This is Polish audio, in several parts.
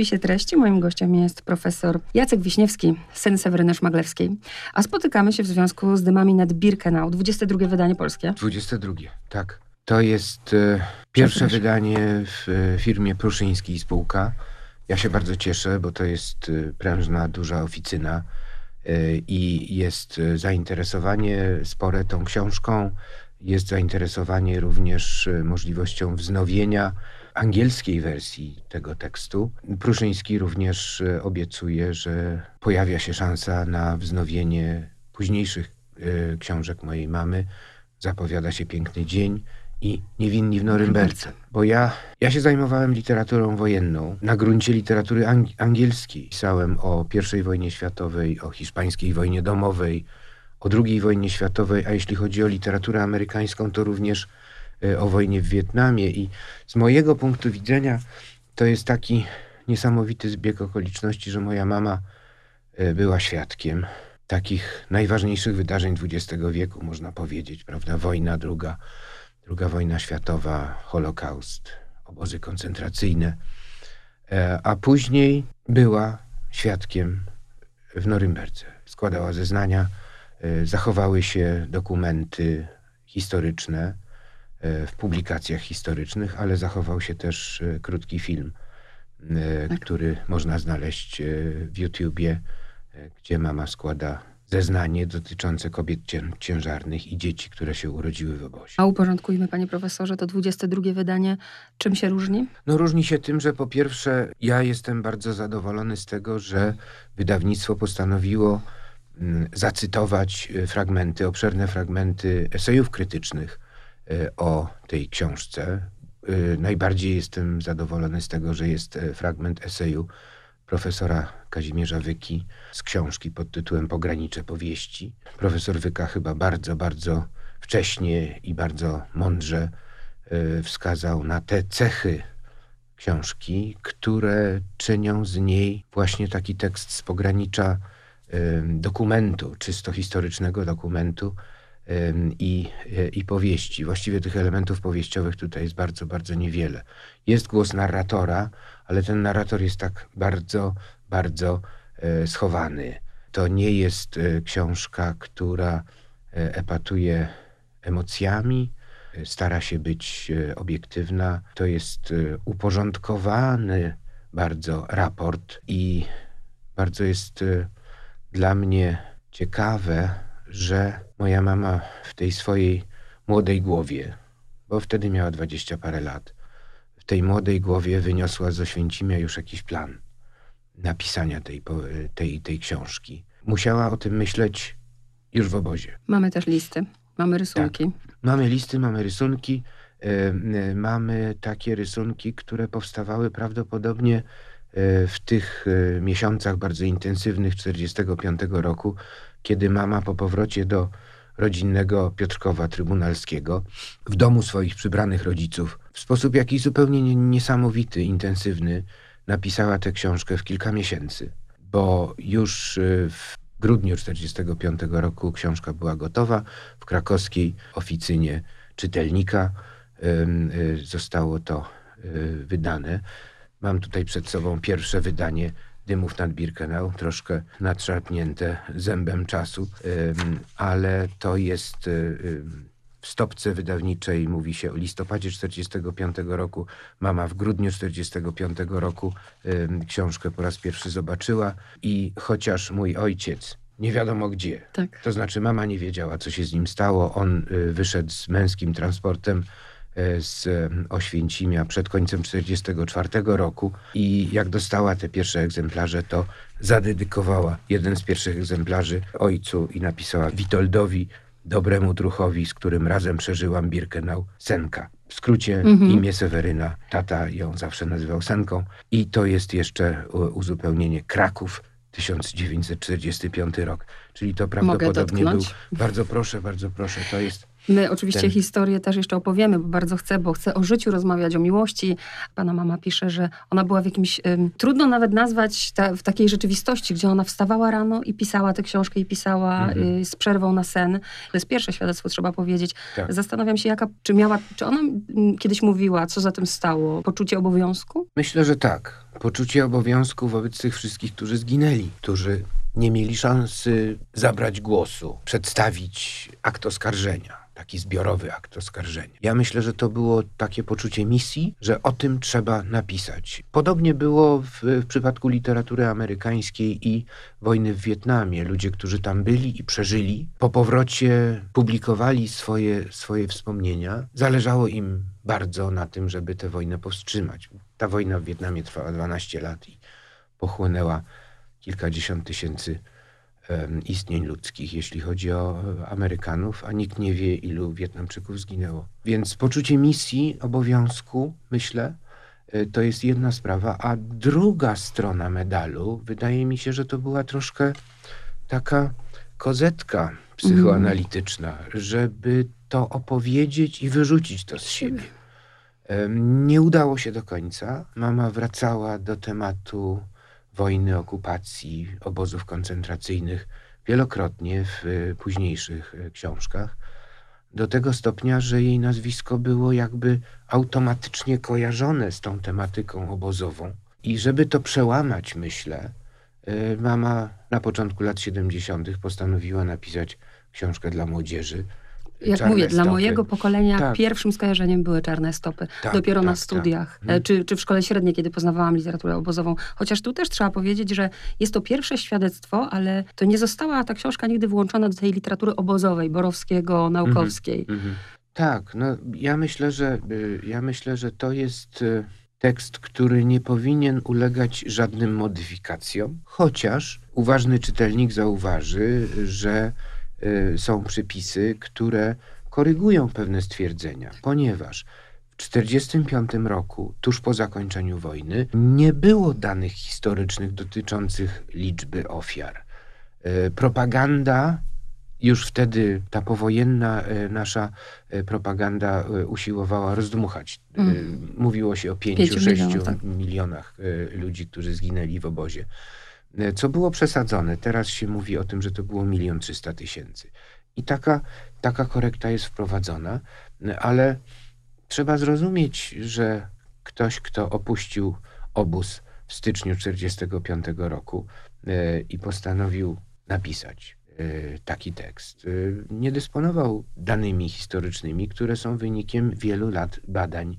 spisie treści. Moim gościem jest profesor Jacek Wiśniewski, syn Seweryny Szmaglewskiej. A spotykamy się w związku z dymami nad Birkenau. 22 wydanie polskie. 22, tak. To jest e, pierwsze wydanie w e, firmie Pruszyńskiej Spółka. Ja się bardzo cieszę, bo to jest e, prężna, duża oficyna e, i jest e, zainteresowanie spore tą książką. Jest zainteresowanie również możliwością wznowienia angielskiej wersji tego tekstu. Pruszyński również e, obiecuje, że pojawia się szansa na wznowienie późniejszych e, książek mojej mamy. Zapowiada się Piękny Dzień i Niewinni w Norymberce. Bo ja, ja się zajmowałem literaturą wojenną na gruncie literatury ang- angielskiej. Pisałem o I wojnie światowej, o hiszpańskiej wojnie domowej, o II wojnie światowej, a jeśli chodzi o literaturę amerykańską, to również o wojnie w Wietnamie. I z mojego punktu widzenia to jest taki niesamowity zbieg okoliczności, że moja mama e, była świadkiem takich najważniejszych wydarzeń XX wieku, można powiedzieć, prawda? Wojna druga, druga wojna światowa, Holokaust, obozy koncentracyjne, E, a później była świadkiem w Norymberdze. Składała zeznania, e, zachowały się dokumenty historyczne e, w publikacjach historycznych, ale zachował się też e, krótki film, e, który można znaleźć e, w YouTubie, e, gdzie mama składa zeznanie dotyczące kobiet cię- ciężarnych i dzieci, które się urodziły w obozie. A uporządkujmy, panie profesorze, to 22 wydanie. Czym się różni? No różni się tym, że po pierwsze ja jestem bardzo zadowolony z tego, że wydawnictwo postanowiło mm, zacytować e, fragmenty, obszerne fragmenty esejów krytycznych e, o tej książce. E, Najbardziej jestem zadowolony z tego, że jest e, fragment eseju profesora Kazimierza Wyki z książki pod tytułem Pogranicze powieści. Profesor Wyka chyba bardzo, bardzo wcześnie i bardzo mądrze wskazał na te cechy książki, które czynią z niej właśnie taki tekst z pogranicza dokumentu, czysto historycznego dokumentu i, e, i powieści. Właściwie tych elementów powieściowych tutaj jest bardzo, bardzo niewiele. Jest głos narratora, ale ten narrator jest tak bardzo, bardzo e, schowany. To nie jest e, książka, która epatuje emocjami, stara się być obiektywna. To jest uporządkowany bardzo raport i bardzo jest dla mnie ciekawe, że moja mama w tej swojej młodej głowie, bo wtedy miała dwadzieścia parę lat, w tej młodej głowie wyniosła z Oświęcimia już jakiś plan napisania tej, tej, tej książki. Musiała o tym myśleć już w obozie. Mamy też listy, mamy rysunki. Mamy listy, mamy rysunki, e, e, mamy takie rysunki, które powstawały prawdopodobnie e, w tych miesiącach bardzo intensywnych 45 roku, kiedy mama po powrocie do rodzinnego Piotrkowa Trybunalskiego w domu swoich przybranych rodziców w sposób jakiś zupełnie nie- niesamowity, intensywny napisała tę książkę w kilka miesięcy, bo już e, w grudniu 45 roku książka była gotowa w krakowskiej oficynie czytelnika y, zostało to y, wydane. Mam tutaj przed sobą pierwsze wydanie Dymów nad Birkenau, troszkę nadszarpnięte zębem czasu, ale to jest ym, w stopce wydawniczej mówi się o listopadzie 45 roku. Mama w grudniu 45 roku książkę po raz pierwszy zobaczyła i chociaż mój ojciec nie wiadomo gdzie, Tak. to znaczy mama nie wiedziała, co się z nim stało. On y, wyszedł z męskim transportem z y, Oświęcimia przed końcem 1944 roku i jak dostała te pierwsze egzemplarze, to zadedykowała. Jeden z pierwszych egzemplarzy ojcu i napisała Witoldowi, dobremu druchowi, z którym razem przeżyłam Birkenau, Senka. W skrócie imię Seweryna, tata ją zawsze nazywał Senką. I to jest jeszcze u- uzupełnienie Kraków 1945 rok, czyli to prawdopodobnie był bardzo proszę, bardzo proszę, to jest My oczywiście ten... historię też jeszcze opowiemy, bo bardzo chcę, bo chcę o życiu rozmawiać, o miłości. Pana mama pisze, że ona była w jakimś, ym, trudno nawet nazwać ta, w takiej rzeczywistości, gdzie ona wstawała rano i pisała tę książkę i pisała mhm. y, z przerwą na sen. To jest pierwsze świadectwo, trzeba powiedzieć. Tak. Zastanawiam się, jaka, czy miała, czy ona mm, kiedyś mówiła, co za tym stało? Poczucie obowiązku? Myślę, że tak. Poczucie obowiązku wobec tych wszystkich, którzy zginęli, którzy nie mieli szansy zabrać głosu, przedstawić akt oskarżenia taki zbiorowy akt oskarżenia. Ja myślę, że to było takie poczucie misji, że o tym trzeba napisać. Podobnie było w, w, przypadku literatury amerykańskiej i wojny w Wietnamie. Ludzie, którzy tam byli i przeżyli, po powrocie publikowali swoje, swoje wspomnienia. Zależało im bardzo na tym, żeby tę wojnę powstrzymać. Ta wojna w Wietnamie trwała 12 lat i pochłonęła kilkadziesiąt tysięcy istnień ludzkich, jeśli chodzi o Amerykanów, a nikt nie wie, ilu Wietnamczyków zginęło. Więc poczucie misji, obowiązku, myślę, e, to jest jedna sprawa, a druga strona medalu, wydaje mi się, że to była troszkę taka kozetka psychoanalityczna, żeby to opowiedzieć i wyrzucić to z siebie. Nie udało się do końca. Mama wracała do tematu wojny, okupacji, obozów koncentracyjnych wielokrotnie w e, późniejszych e, książkach. Do tego stopnia, że jej nazwisko było jakby automatycznie kojarzone z tą tematyką obozową. I żeby to przełamać, myślę, e, mama na początku lat 70. postanowiła napisać książkę dla młodzieży jak mówię, stopy. dla mojego pokolenia tak. pierwszym skojarzeniem były czarne stopy. Tak, Dopiero tak, na tak. studiach, hmm. czy, czy w szkole średniej, kiedy poznawałam literaturę obozową. Chociaż tu też trzeba powiedzieć, że jest to pierwsze świadectwo, ale to nie została ta książka nigdy włączona do tej literatury obozowej, Borowskiego, naukowskiej. Mm -hmm. Tak, no ja myślę, że y, ja myślę, że to jest y, tekst, który nie powinien ulegać żadnym modyfikacjom, chociaż uważny czytelnik zauważy, że są przypisy, które korygują pewne stwierdzenia, ponieważ w 1945 roku, tuż po zakończeniu wojny, nie było danych historycznych dotyczących liczby ofiar. Y, propaganda już wtedy ta powojenna y, nasza propaganda usiłowała rozdmuchać. Mm. Mówiło się o 5-6 tak. milionach ludzi, którzy zginęli w obozie. E, co było przesadzone. Teraz się mówi o tym, że to było milion trzysta tysięcy. I taka, taka korekta jest wprowadzona, ale trzeba zrozumieć, że ktoś, kto opuścił obóz w styczniu 1945 roku e, i postanowił napisać e, taki tekst, nie dysponował danymi historycznymi, które są wynikiem wielu lat badań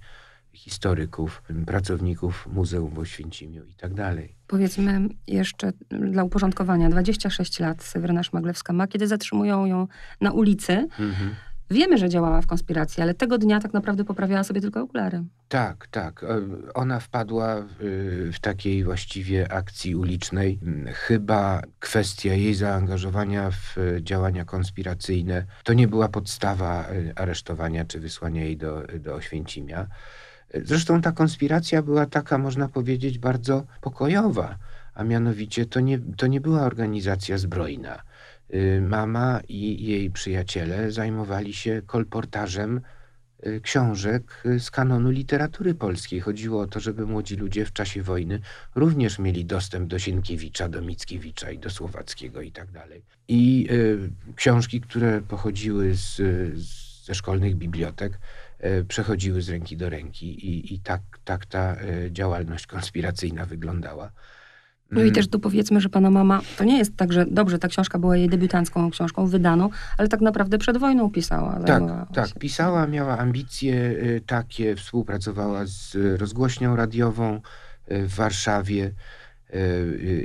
historyków, pracowników Muzeum w Oświęcimiu i tak dalej. Powiedzmy jeszcze dla uporządkowania, 26 lat Seweryna Szmaglewska ma, kiedy zatrzymują ją na ulicy. Mhm. Wiemy, że działała w konspiracji, ale tego dnia tak naprawdę poprawiała sobie tylko okulary. Tak, tak. E, ona wpadła w takiej właściwie akcji ulicznej. Chyba kwestia jej zaangażowania w działania konspiracyjne to nie była podstawa e, aresztowania czy wysłania jej do, do Oświęcimia. Zresztą ta konspiracja była taka, można powiedzieć, bardzo pokojowa, a mianowicie to nie, to nie była organizacja zbrojna. Y, mama i jej przyjaciele zajmowali się kolportażem y, książek z kanonu literatury polskiej. Chodziło o to, żeby młodzi ludzie w czasie wojny również mieli dostęp do Sienkiewicza, do Mickiewicza i do Słowackiego i tak dalej. I y, książki, które pochodziły z, ze szkolnych bibliotek, przechodziły z ręki do ręki i, i tak, tak ta e, działalność konspiracyjna wyglądała. No i mm. też tu powiedzmy, że pana mama, to nie jest tak, że dobrze, ta książka była jej debiutancką książką wydaną, ale tak naprawdę przed wojną pisała. Tak, tak, się. pisała, miała ambicje y, takie, współpracowała z rozgłośnią radiową w Warszawie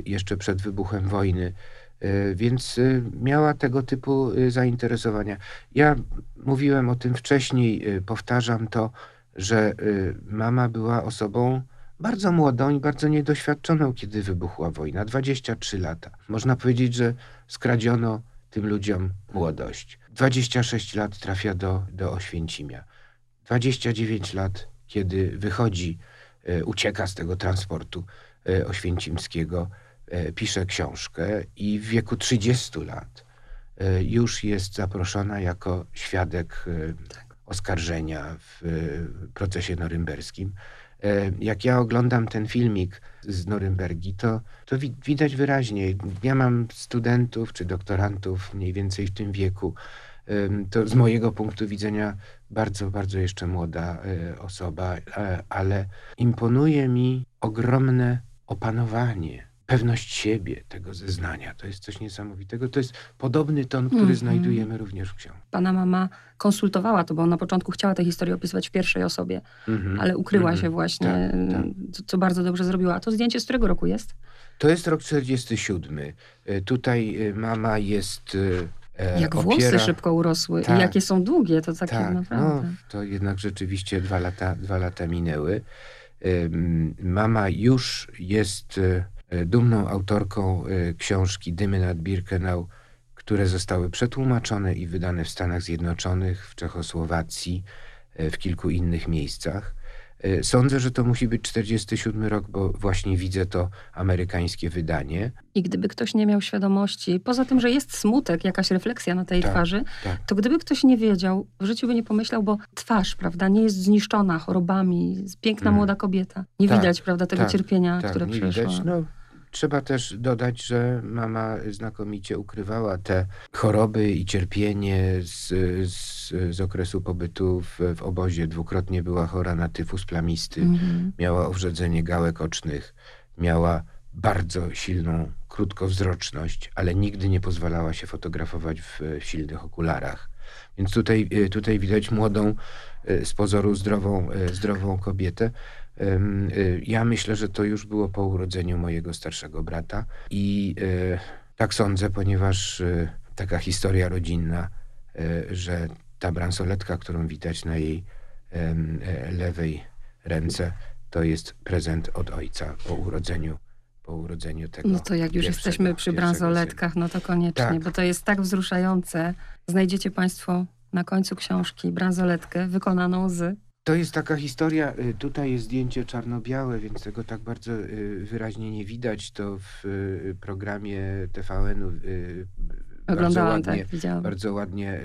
jeszcze przed wybuchem wojny. E, więc e, miała tego typu e, zainteresowania. Ja mówiłem o tym wcześniej, powtarzam to, że mama była osobą bardzo młodą i bardzo niedoświadczoną, kiedy wybuchła wojna 23 lata. Można powiedzieć, że skradziono tym ludziom młodość. 26 lat trafia do, do Oświęcimia. 29 lat, kiedy wychodzi, ucieka z tego transportu oświęcimskiego pisze książkę i w wieku 30 lat e, już jest zaproszona jako świadek e, Tak. oskarżenia w e, procesie norymberskim. E, Jak ja oglądam ten filmik z Norymbergi, to, to wi- widać wyraźnie. Ja mam studentów czy doktorantów mniej więcej w tym wieku. To z mojego punktu widzenia bardzo, bardzo jeszcze młoda e, osoba, e, ale imponuje mi ogromne opanowanie, pewność siebie tego zeznania. To jest coś niesamowitego. To jest podobny ton, który Mhm. znajdujemy również w książce. Pana mama konsultowała to, bo na początku chciała tę historię opisywać w pierwszej osobie, Mhm. ale ukryła Mhm. się właśnie, Tak, tak. Co, co bardzo dobrze zrobiła. A to zdjęcie z którego roku jest? To jest rok 47. E, Tutaj e, mama jest. e, Jak opiera... włosy szybko urosły Tak. i jakie są długie, to takie Tak, no, naprawdę. to jednak rzeczywiście dwa lata, dwa lata minęły. Mama już jest dumną autorką e, książki Dymy nad Birkenau, które zostały przetłumaczone i wydane w Stanach Zjednoczonych, w Czechosłowacji, e, w kilku innych miejscach. E, Sądzę, że to musi być 47 rok, bo właśnie widzę to amerykańskie wydanie. I gdyby ktoś nie miał świadomości, poza tym, że jest smutek, jakaś refleksja na tej Tak, twarzy, tak. to gdyby ktoś nie wiedział, w życiu by nie pomyślał, bo twarz, prawda, nie jest zniszczona chorobami, piękna Mm. młoda kobieta. Nie Tak, widać, prawda, tego tak, cierpienia, Tak, które nie przeszła. widać. No, trzeba też dodać, że mama znakomicie ukrywała te choroby i cierpienie z, z, z okresu pobytu w, w obozie. Dwukrotnie była chora na tyfus plamisty, Mhm. miała owrzedzenie gałek ocznych, miała bardzo silną krótkowzroczność, ale nigdy nie pozwalała się fotografować w, w silnych okularach. Więc tutaj, y, tutaj widać młodą, y, z pozoru zdrową, y, zdrową kobietę. Y, Ja myślę, że to już było po urodzeniu mojego starszego brata i y, tak sądzę, ponieważ y, taka historia rodzinna, że ta bransoletka, którą widać na jej e, lewej ręce, to jest prezent od ojca po urodzeniu, po urodzeniu tego. No to jak już jesteśmy przy bransoletkach, no to koniecznie, Tak. bo to jest tak wzruszające. Znajdziecie Państwo na końcu książki bransoletkę wykonaną z... To jest taka historia, y, tutaj jest zdjęcie czarno-białe, więc tego tak bardzo y, wyraźnie nie widać. To w y, programie TVN-u y, bardzo Oglądałam, ładnie, tak, widziałam. bardzo ładnie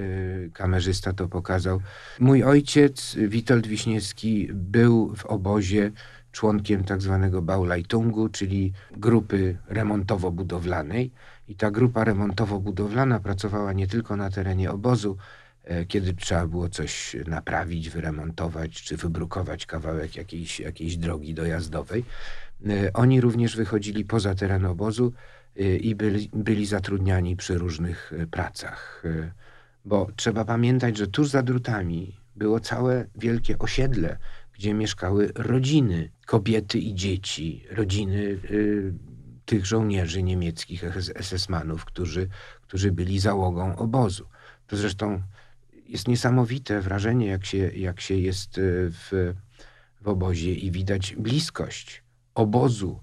kamerzysta to pokazał. Mój ojciec, Witold Wiśniewski, był w obozie członkiem tak zwanego Baulajtungu, czyli grupy remontowo-budowlanej. I ta grupa remontowo-budowlana pracowała nie tylko na terenie obozu, kiedy trzeba było coś naprawić, wyremontować czy wybrukować kawałek jakiejś, jakiejś drogi dojazdowej. E, Oni również wychodzili poza teren obozu e, i byli, byli zatrudniani przy różnych e, pracach. E, Bo trzeba pamiętać, że tuż za drutami było całe wielkie osiedle, gdzie mieszkały rodziny, kobiety i dzieci, rodziny y, tych żołnierzy niemieckich, SS-manów, którzy, którzy byli załogą obozu. To zresztą jest niesamowite wrażenie, jak się, jak się jest y, w, w obozie i widać bliskość obozu,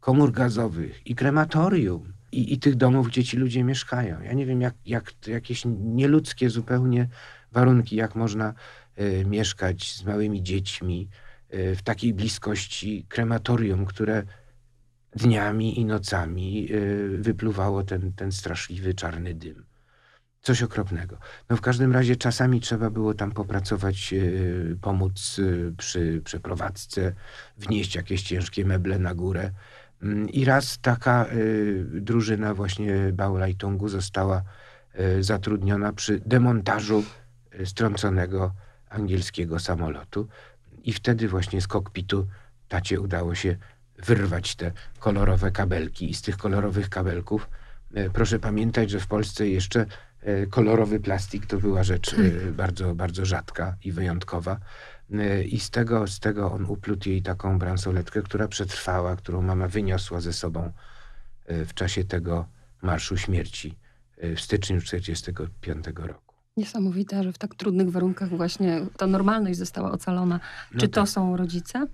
komór gazowych i krematorium i, i tych domów, gdzie ci ludzie mieszkają. Ja nie wiem, jak, jak jakieś nieludzkie zupełnie warunki, jak można y, mieszkać z małymi dziećmi y, w takiej bliskości krematorium, które dniami i nocami y, wypluwało ten, ten straszliwy czarny dym. Coś okropnego. No w każdym razie czasami trzeba było tam popracować, y, pomóc y, przy przeprowadzce, wnieść jakieś ciężkie meble na górę. Mm, I raz taka y, drużyna właśnie Baulajtungu została zatrudniona przy demontażu strąconego angielskiego samolotu. I wtedy właśnie z kokpitu tacie udało się wyrwać te kolorowe kabelki. I z tych kolorowych kabelków e, proszę pamiętać, że w Polsce jeszcze e, kolorowy plastik to była rzecz e, bardzo, bardzo rzadka i wyjątkowa. E, I z tego, z tego on uplótł jej taką bransoletkę, która przetrwała, którą mama wyniosła ze sobą e, w czasie tego Marszu Śmierci e, w styczniu 1945 roku. Niesamowite, że w tak trudnych warunkach właśnie ta normalność została ocalona. No Czy to tak. są rodzice?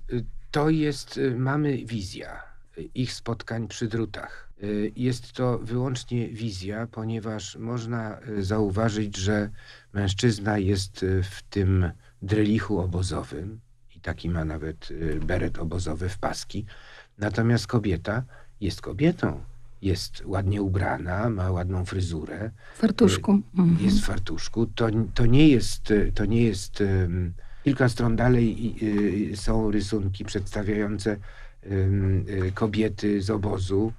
To jest, mamy wizja ich spotkań przy drutach. Y, Jest to wyłącznie wizja, ponieważ można y, zauważyć, że mężczyzna jest y, w tym drylichu obozowym i taki ma nawet beret obozowy w paski. Natomiast kobieta jest kobietą jest ładnie ubrana, ma ładną fryzurę, W fartuszku. Mhm. jest w fartuszku, to, to nie jest, to nie jest kilka stron dalej są rysunki przedstawiające kobiety z obozu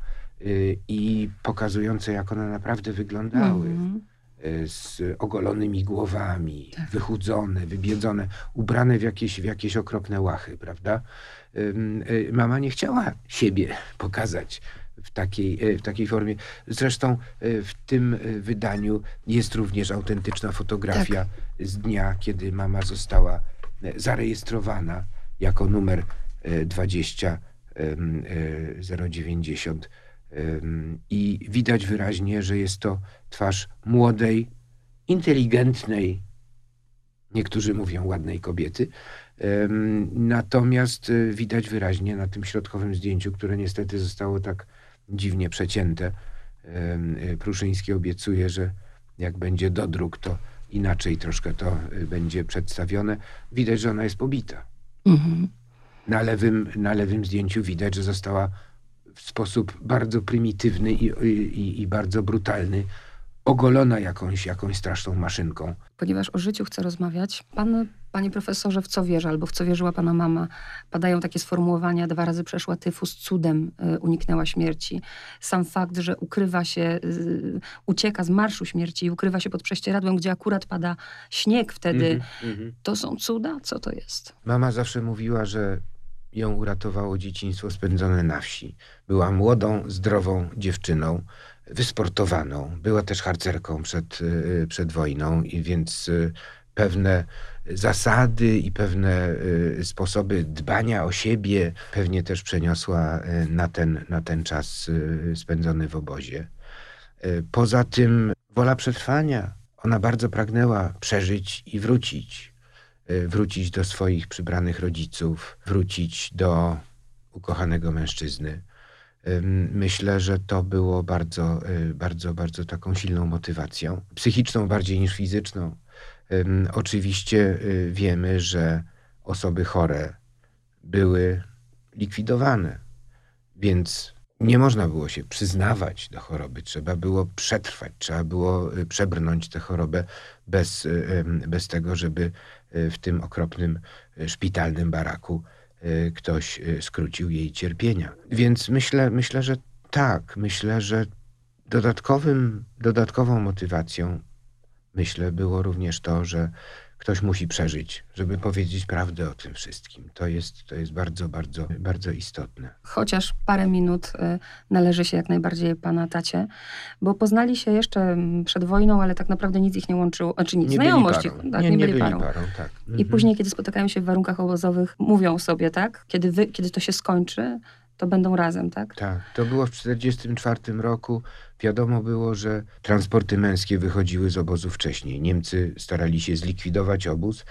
i pokazujące, jak one naprawdę wyglądały. Mhm. y, Z ogolonymi głowami, Tak. wychudzone, wybiedzone, ubrane w jakieś, w jakieś okropne łachy, prawda? Y, Mama nie chciała siebie pokazać w takiej, y, w takiej formie. Zresztą y, w tym y, wydaniu jest również autentyczna fotografia z dnia, kiedy mama została y, zarejestrowana jako numer y, 20 ym, y, 090. I widać wyraźnie, że jest to twarz młodej, inteligentnej, niektórzy mówią ładnej kobiety. Natomiast y, widać wyraźnie na tym środkowym zdjęciu, które niestety zostało tak dziwnie przecięte. y, Pruszyński obiecuje, że jak będzie dodruk, to inaczej troszkę to y, będzie przedstawione. Widać, że ona jest pobita. Mhm. Na lewym, na lewym zdjęciu widać, że została w sposób bardzo prymitywny i, i, i bardzo brutalny ogolona jakąś, jakąś straszną maszynką. Ponieważ o życiu chcę rozmawiać, pan, panie profesorze, w co wierzy albo w co wierzyła pana mama, padają takie sformułowania, dwa razy przeszła tyfus, cudem y, uniknęła śmierci. Sam fakt, że ukrywa się, y, ucieka z marszu śmierci i ukrywa się pod prześcieradłem, gdzie akurat pada śnieg wtedy, Mhm, mhm. to są cuda? Co to jest? Mama zawsze mówiła, że ją uratowało dzieciństwo spędzone na wsi. Była młodą, zdrową dziewczyną, wysportowaną. Była też harcerką przed, y, przed wojną i więc y, pewne zasady i pewne y, sposoby dbania o siebie pewnie też przeniosła na ten, na ten czas spędzony w obozie. Poza tym wola przetrwania. Ona bardzo pragnęła przeżyć i wrócić. Y, Wrócić do swoich przybranych rodziców, wrócić do ukochanego mężczyzny. Myślę, że to było bardzo, y, bardzo, bardzo taką silną motywacją. Psychiczną bardziej niż fizyczną. Oczywiście y, wiemy, że osoby chore były likwidowane, więc nie można było się przyznawać do choroby. Trzeba było przetrwać, trzeba było przebrnąć tę chorobę bez, bez tego, żeby w tym okropnym y, szpitalnym baraku y, ktoś skrócił jej cierpienia. Więc myślę, myślę, że tak. Myślę, że dodatkowym, dodatkową motywacją, myślę, było również to, że ktoś musi przeżyć, żeby powiedzieć prawdę o tym wszystkim. To jest, to jest bardzo, bardzo, bardzo istotne. Chociaż parę minut y, należy się jak najbardziej pana tacie, bo poznali się jeszcze mm, przed wojną, ale tak naprawdę nic ich nie łączyło, znaczy nic, Nie byli parą. tak, nie, nie, nie byli parą. tak. I Mhm. później, kiedy spotykają się w warunkach obozowych, mówią sobie, tak? Kiedy, wy, kiedy to się skończy, to będą razem, tak? Tak, to było w 1944 roku. Wiadomo było, że transporty męskie wychodziły z obozu wcześniej. Niemcy starali się zlikwidować obóz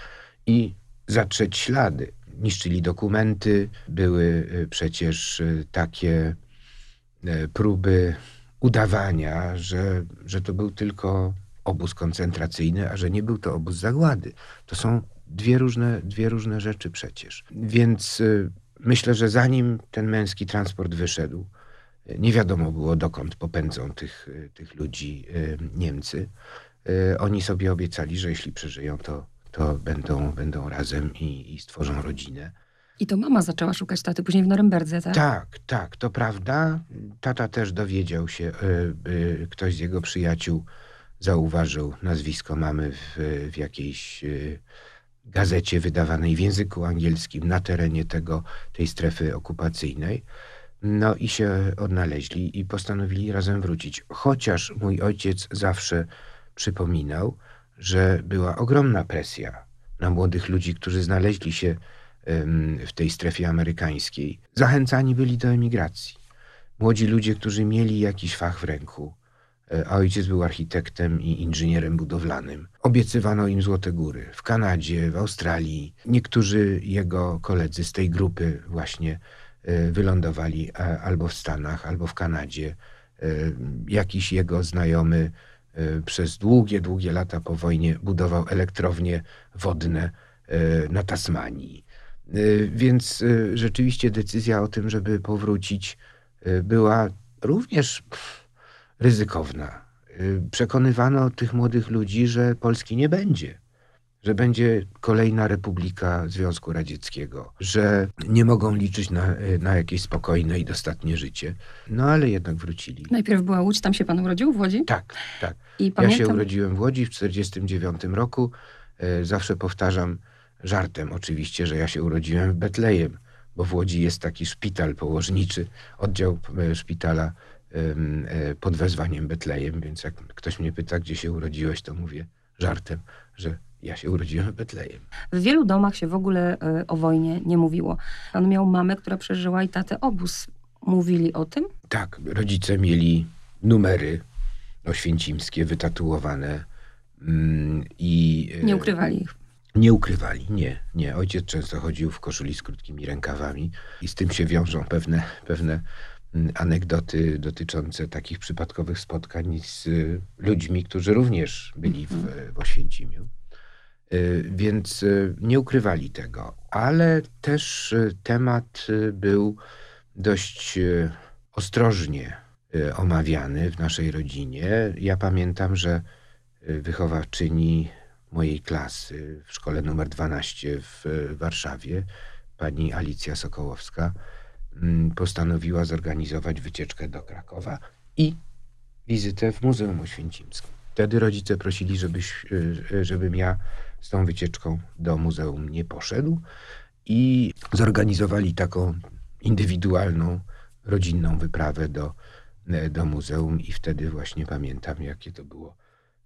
i zatrzeć ślady. Niszczyli dokumenty, były y, przecież y, takie y, próby udawania, że, że to był tylko obóz koncentracyjny, a że nie był to obóz zagłady. To są dwie różne, dwie różne rzeczy przecież. Więc myślę, że zanim ten męski transport wyszedł, y, nie wiadomo było dokąd popędzą tych, y, tych ludzi y, Niemcy. Oni sobie obiecali, że jeśli przeżyją, to, to będą, będą razem i, i stworzą rodzinę. I to mama zaczęła szukać taty później w Norymberdze, tak? Tak, tak, to prawda. Tata też dowiedział się, ktoś z jego przyjaciół zauważył nazwisko mamy w, w jakiejś gazecie wydawanej w języku angielskim na terenie tego, tej strefy okupacyjnej. No i się odnaleźli i postanowili razem wrócić. Chociaż mój ojciec zawsze przypominał, że była ogromna presja na młodych ludzi, którzy znaleźli się w tej strefie amerykańskiej. Zachęcani byli do emigracji. Młodzi ludzie, którzy mieli jakiś fach w ręku, a ojciec był architektem i inżynierem budowlanym. Obiecywano im złote góry w Kanadzie, w Australii. Niektórzy jego koledzy z tej grupy właśnie e, wylądowali e, albo w Stanach, albo w Kanadzie. E, Jakiś jego znajomy e, przez długie, długie lata po wojnie budował elektrownie wodne e, na Tasmanii. E, Więc e, rzeczywiście decyzja o tym, żeby powrócić, e, była również ryzykowna. Y, Przekonywano tych młodych ludzi, że Polski nie będzie, że będzie kolejna republika Związku Radzieckiego, że nie mogą liczyć na, y, na jakieś spokojne i dostatnie życie. No ale jednak wrócili. Najpierw była Łódź, tam się pan urodził w Łodzi? Tak, tak. I Ja pamiętam, się urodziłem w Łodzi w 1949 roku. E, Zawsze powtarzam żartem oczywiście, że ja się urodziłem w Betlejem, bo w Łodzi jest taki szpital położniczy, oddział szpitala pod wezwaniem Betlejem, więc jak ktoś mnie pyta, gdzie się urodziłeś, to mówię żartem, że ja się urodziłem w Betlejem. w wielu domach się w ogóle e, o wojnie nie mówiło. Pan miał mamę, która przeżyła i tatę obóz. Mówili o tym? Tak, rodzice mieli numery oświęcimskie wytatuowane mm, i... e, Nie ukrywali ich. Nie ukrywali, nie, nie. Ojciec często chodził w koszuli z krótkimi rękawami i z tym się wiążą pewne, pewne anegdoty dotyczące takich przypadkowych spotkań z y, ludźmi, którzy również byli w, w Oświęcimiu. Y, Więc y, nie ukrywali tego, ale też temat był dość ostrożnie omawiany w naszej rodzinie. Ja pamiętam, że wychowawczyni mojej klasy w szkole numer 12 w Warszawie, pani Alicja Sokołowska, postanowiła zorganizować wycieczkę do Krakowa i wizytę w Muzeum Oświęcimskim. Wtedy rodzice prosili, żebyś, y, y, żebym ja z tą wycieczką do muzeum nie poszedł i zorganizowali taką indywidualną, rodzinną wyprawę do, e, do muzeum i wtedy właśnie pamiętam, jakie to było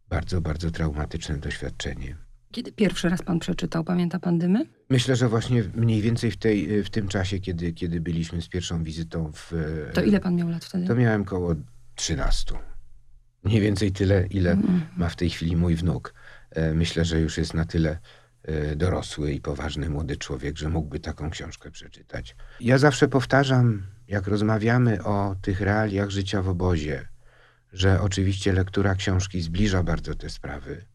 bardzo, bardzo traumatyczne doświadczenie. Kiedy pierwszy raz pan przeczytał, pamięta pan dymy? Myślę, że właśnie mniej więcej w, tej, w tym czasie, kiedy, kiedy byliśmy z pierwszą wizytą w... To ile pan miał lat wtedy? To miałem koło 13. Mniej więcej tyle, ile Mm. ma w tej chwili mój wnuk. E, Myślę, że już jest na tyle e, dorosły i poważny młody człowiek, że mógłby taką książkę przeczytać. Ja zawsze powtarzam, jak rozmawiamy o tych realiach życia w obozie, że oczywiście lektura książki zbliża bardzo te sprawy,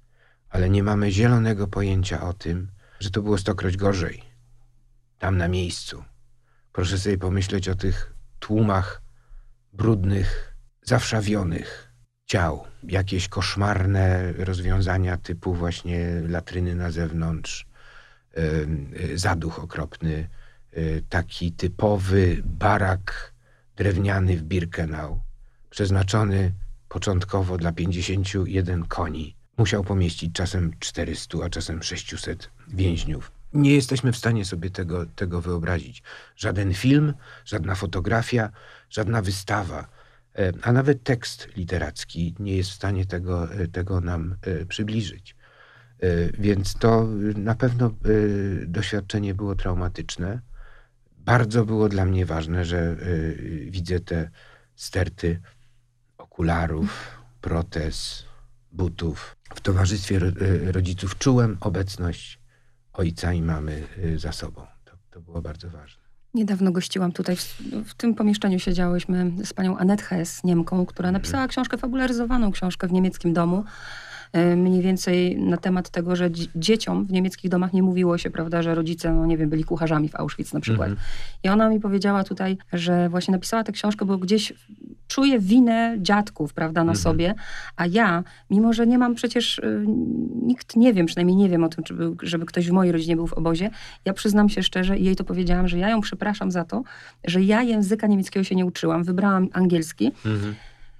ale nie mamy zielonego pojęcia o tym, że to było stokroć gorzej. Tam na miejscu. Proszę sobie pomyśleć o tych tłumach brudnych, zawszawionych ciał. Jakieś koszmarne rozwiązania typu właśnie latryny na zewnątrz, zaduch okropny, y, taki typowy barak drewniany w Birkenau, przeznaczony początkowo dla 51 koni. Musiał pomieścić czasem 400, a czasem 600 więźniów. Nie jesteśmy w stanie sobie tego, tego wyobrazić. Żaden film, żadna fotografia, żadna wystawa, e, a nawet tekst literacki nie jest w stanie tego, e, tego nam e, przybliżyć. Więc to na pewno doświadczenie było traumatyczne. Bardzo było dla mnie ważne, że widzę te sterty okularów, protez, butów. W towarzystwie e, rodziców czułem obecność ojca i mamy e, za sobą. To, to było bardzo ważne. Niedawno gościłam tutaj, w, w tym pomieszczeniu siedziałyśmy z panią Annette Hess, Niemką, która napisała książkę fabularyzowaną, książkę w niemieckim domu. e, Mniej więcej na temat tego, że dzi- dzieciom w niemieckich domach nie mówiło się, prawda, że rodzice, no nie wiem, byli kucharzami w Auschwitz na przykład. Mhm. I ona mi powiedziała tutaj, że właśnie napisała tę książkę, bo gdzieś czuję winę dziadków, prawda, na Mhm. sobie, a ja, mimo że nie mam przecież, y, nikt nie wiem, przynajmniej nie wiem o tym, był, żeby ktoś w mojej rodzinie był w obozie, ja przyznam się szczerze i jej to powiedziałam, że ja ją przepraszam za to, że ja języka niemieckiego się nie uczyłam, wybrałam angielski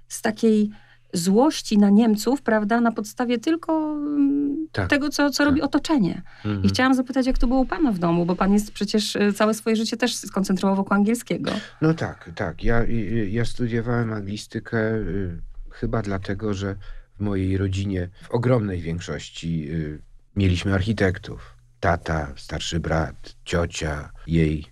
z takiej złości na Niemców, prawda, na podstawie tylko mm, Tak, tego, co, co tak. robi otoczenie. Mhm. I chciałam zapytać, jak to było u pana w domu, bo pan jest przecież y, całe swoje życie też skoncentrował wokół angielskiego. No tak, tak. Ja, y, ja studiowałem anglistykę y, chyba dlatego, że w mojej rodzinie w ogromnej większości y, mieliśmy architektów. Tata, starszy brat, ciocia, jej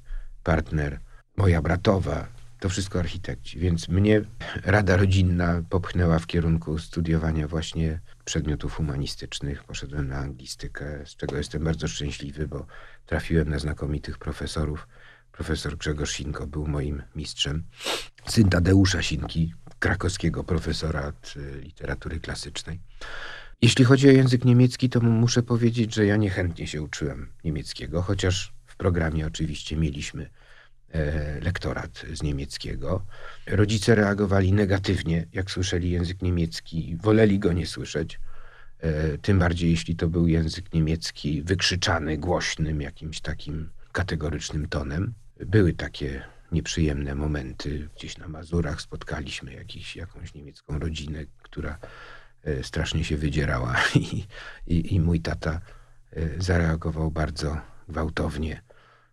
partner, moja bratowa. To wszystko architekci. Więc mnie rada rodzinna popchnęła w kierunku studiowania właśnie przedmiotów humanistycznych. Poszedłem na anglistykę, z czego jestem bardzo szczęśliwy, bo trafiłem na znakomitych profesorów. Profesor Grzegorz Sinko był moim mistrzem. Syn Tadeusza Sinki, krakowskiego profesora od y, literatury klasycznej. Jeśli chodzi o język niemiecki, to muszę powiedzieć, że ja niechętnie się uczyłem niemieckiego, chociaż w programie oczywiście mieliśmy lektorat z niemieckiego. Rodzice reagowali negatywnie, jak słyszeli język niemiecki, woleli go nie słyszeć. E, tym bardziej, jeśli to był język niemiecki wykrzyczany głośnym, jakimś takim kategorycznym tonem. Były takie nieprzyjemne momenty. Gdzieś na Mazurach spotkaliśmy jakiś, jakąś niemiecką rodzinę, która e, strasznie się wydzierała i, i, i mój tata e, zareagował bardzo gwałtownie,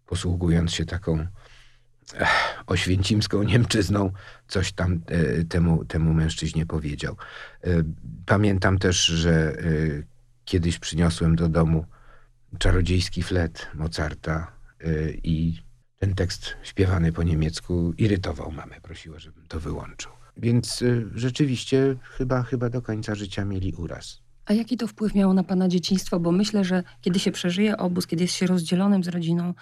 posługując się taką oświęcimską Niemczyzną, coś tam e, temu, temu mężczyźnie powiedział. Pamiętam też, że kiedyś przyniosłem do domu czarodziejski flet Mozarta i ten tekst śpiewany po niemiecku irytował mamę, prosiła, żebym to wyłączył. Więc rzeczywiście chyba, chyba do końca życia mieli uraz. A jaki to wpływ miało na pana dzieciństwo? Bo myślę, że kiedy się przeżyje obóz, kiedy jest się rozdzielonym z rodziną,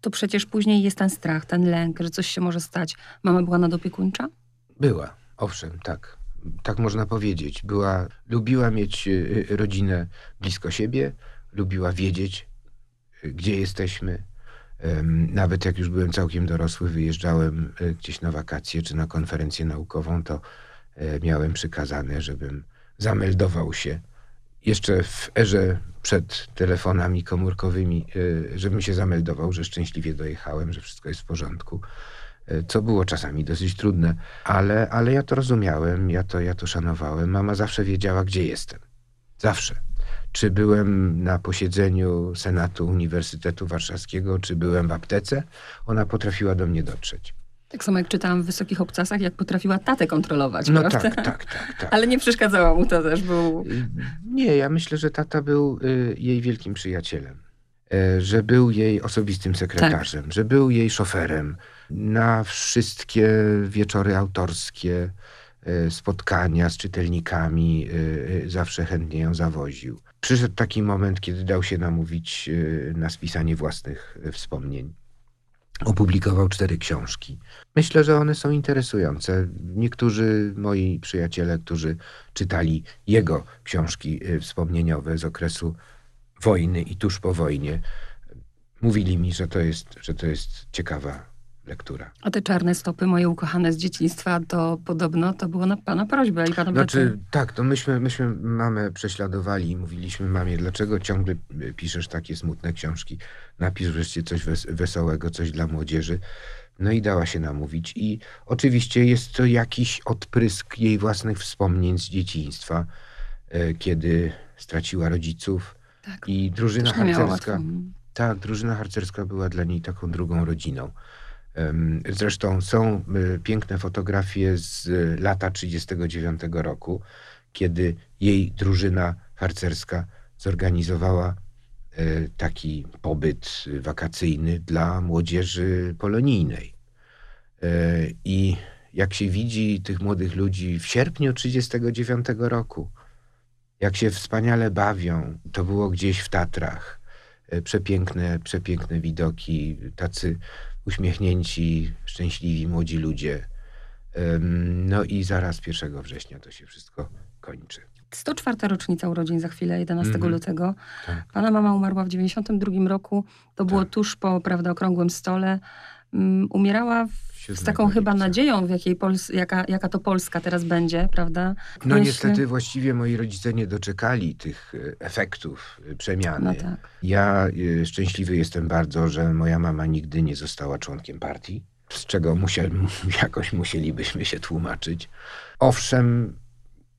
to przecież później jest ten strach, ten lęk, że coś się może stać. Mama była nadopiekuńcza? Była, owszem, tak. Tak można powiedzieć. Była, lubiła mieć y, y, rodzinę blisko siebie, lubiła wiedzieć, gdzie jesteśmy, nawet jak już byłem całkiem dorosły, wyjeżdżałem gdzieś na wakacje czy na konferencję naukową, to e, miałem przykazane, żebym zameldował się jeszcze w erze przed telefonami komórkowymi, e, żebym się zameldował, że szczęśliwie dojechałem, że wszystko jest w porządku. Co było czasami dosyć trudne, ale, ale ja to rozumiałem, ja to, ja to szanowałem. Mama zawsze wiedziała, gdzie jestem. Zawsze czy byłem na posiedzeniu Senatu Uniwersytetu Warszawskiego, czy byłem w aptece, ona potrafiła do mnie dotrzeć. Tak samo jak czytałam w Wysokich Obcasach, jak potrafiła tatę kontrolować, no prawda? Tak, tak, tak, tak. Ale nie przeszkadzało mu to też, był... Y, nie, ja myślę, że tata był y, jej wielkim przyjacielem. Y, że był jej osobistym sekretarzem, tak. że był jej szoferem na wszystkie wieczory autorskie, y, spotkania z czytelnikami, y, zawsze chętnie ją zawoził. Przyszedł taki moment, kiedy dał się namówić e, na spisanie własnych e, wspomnień. Opublikował cztery książki. Myślę, że one są interesujące. Niektórzy moi przyjaciele, którzy czytali jego książki e, wspomnieniowe z okresu wojny i tuż po wojnie, mówili mi, że to jest, że to jest ciekawa lektura. A te czarne stopy, moje ukochane z dzieciństwa, to podobno to było na pana prośbę i pana Znaczy, tak, to myśmy, myśmy mamę prześladowali i mówiliśmy mamie, dlaczego ciągle piszesz takie smutne książki? Napisz wreszcie coś wes wesołego, coś dla młodzieży. No i dała się namówić. I oczywiście jest to jakiś odprysk jej własnych wspomnień z dzieciństwa, e, kiedy straciła rodziców. Tak. I drużyna harcerska. Tak, drużyna harcerska była dla niej taką drugą rodziną. Zresztą są y, piękne fotografie z lata 1939 roku, kiedy jej drużyna harcerska zorganizowała e, taki pobyt wakacyjny dla młodzieży polonijnej. E, I jak się widzi tych młodych ludzi w sierpniu 1939 roku, jak się wspaniale bawią, to było gdzieś w Tatrach. E, przepiękne, przepiękne widoki, tacy uśmiechnięci, szczęśliwi młodzi ludzie. No i zaraz 1 września to się wszystko kończy. 104. rocznica urodzin za chwilę, 11 mm lutego. Tak. Pana mama umarła w 92 roku. To było tak. tuż po, prawda, okrągłym stole. Um, umierała w z taką chyba nadzieją, w jakiej Pols jaka, jaka to Polska teraz będzie, prawda? No Myślę... niestety właściwie moi rodzice nie doczekali tych e, efektów e, przemiany. No tak. Ja y, szczęśliwy jestem bardzo, że moja mama nigdy nie została członkiem partii, z czego musiał, jakoś musielibyśmy się tłumaczyć. Owszem,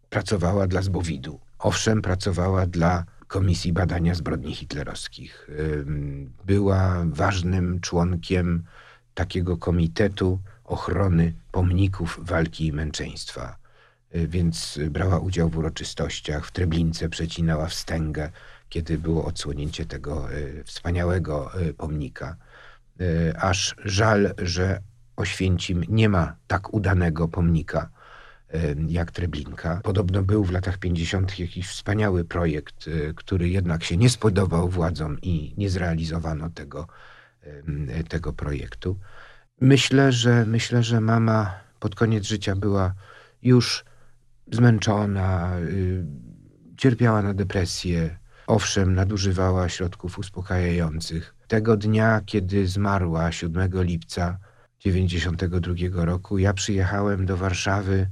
pracowała dla Zbowidu. Owszem, pracowała dla Komisji Badania Zbrodni Hitlerowskich. Była ważnym członkiem takiego komitetu ochrony pomników walki i męczeństwa. Y, więc brała udział w uroczystościach, w Treblince przecinała wstęgę, kiedy było odsłonięcie tego y, wspaniałego y, pomnika. Aż żal, że Oświęcim nie ma tak udanego pomnika jak Treblinka. Podobno był w latach 50. jakiś wspaniały projekt, który jednak się nie spodobał władzom i nie zrealizowano tego tego projektu. Myślę, że myślę, że mama pod koniec życia była już zmęczona, y, cierpiała na depresję. Owszem, nadużywała środków uspokajających. Tego dnia, kiedy zmarła 7 lipca, 92 roku. Ja przyjechałem do Warszawy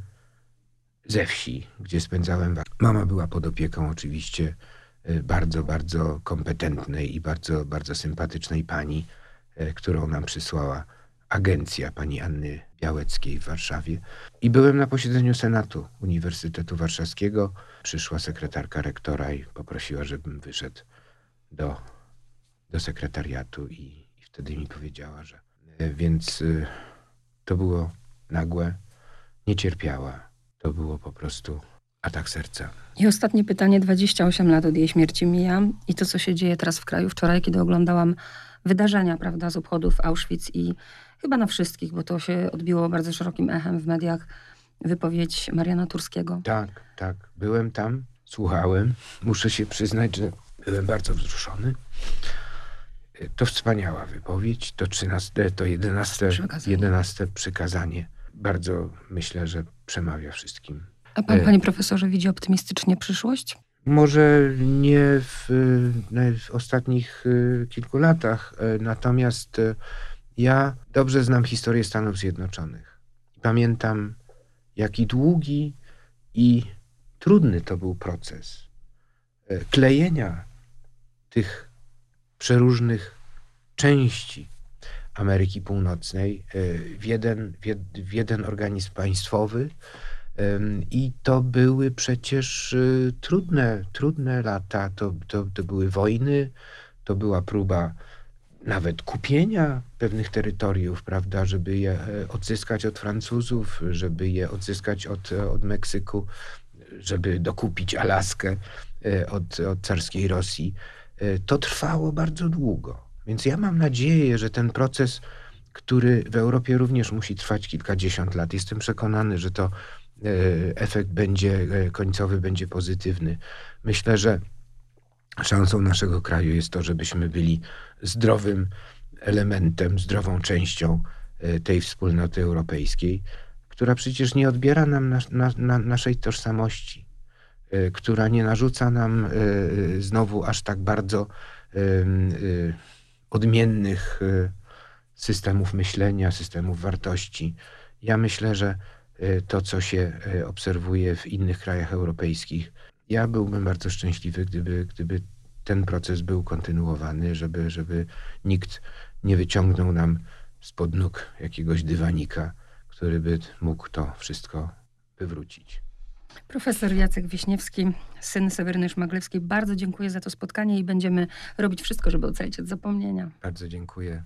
ze wsi, gdzie spędzałem. wa- Mama była pod opieką oczywiście y, bardzo, bardzo kompetentnej i bardzo, bardzo sympatycznej pani, którą nam przysłała agencja pani Anny Białeckiej w Warszawie. I byłem na posiedzeniu Senatu Uniwersytetu Warszawskiego. Przyszła sekretarka rektora i poprosiła, żebym wyszedł do, do sekretariatu i, i wtedy mi powiedziała, że e, więc y, to było nagłe, nie cierpiała. To było po prostu atak serca. I ostatnie pytanie, 28 lat od jej śmierci mija i to, co się dzieje teraz w kraju. Wczoraj, kiedy oglądałam wydarzenia, prawda, z obchodów Auschwitz i chyba na wszystkich, bo to się odbiło bardzo szerokim echem w mediach, wypowiedź Mariana Turskiego. Tak, tak. Byłem tam, słuchałem. Muszę się przyznać, że byłem bardzo wzruszony. To wspaniała wypowiedź. To 13, to 11, Przykazanie. 11 przykazanie. Bardzo myślę, że przemawia wszystkim. A pan, E. panie profesorze, widzi optymistycznie przyszłość? Może nie w, na- w ostatnich y, kilku latach, y, natomiast ja dobrze znam historię Stanów Zjednoczonych. Pamiętam, jaki długi i trudny to był proces klejenia tych przeróżnych części Ameryki Północnej w jeden, w jed- w jeden organizm państwowy. I to były przecież y, trudne, trudne lata. To, to, to były wojny, to była próba nawet kupienia pewnych terytoriów, prawda, żeby je e, odzyskać od Francuzów, żeby je odzyskać od, e, od Meksyku, żeby dokupić Alaskę e, od, od carskiej Rosji. To trwało bardzo długo. Więc ja mam nadzieję, że ten proces, który w Europie również musi trwać kilkadziesiąt lat, jestem przekonany, że to efekt będzie e, końcowy, będzie pozytywny. Myślę, że szansą naszego kraju jest to, żebyśmy byli zdrowym elementem, zdrową częścią e, tej wspólnoty europejskiej, która przecież nie odbiera nam nas, na, na, naszej tożsamości, e, która nie narzuca nam e, e, znowu aż tak bardzo e, odmiennych e, systemów myślenia, systemów wartości. Ja myślę, że e, to, co się e, obserwuje w innych krajach europejskich, ja byłbym bardzo szczęśliwy, gdyby, gdyby ten proces był kontynuowany, żeby, żeby nikt nie wyciągnął nam spod nóg jakiegoś dywanika, który by mógł to wszystko wywrócić. Profesor Jacek Wiśniewski, syn Seweryny Szmaglewskiej, bardzo dziękuję za to spotkanie i będziemy robić wszystko, żeby ocalić od zapomnienia. Bardzo dziękuję.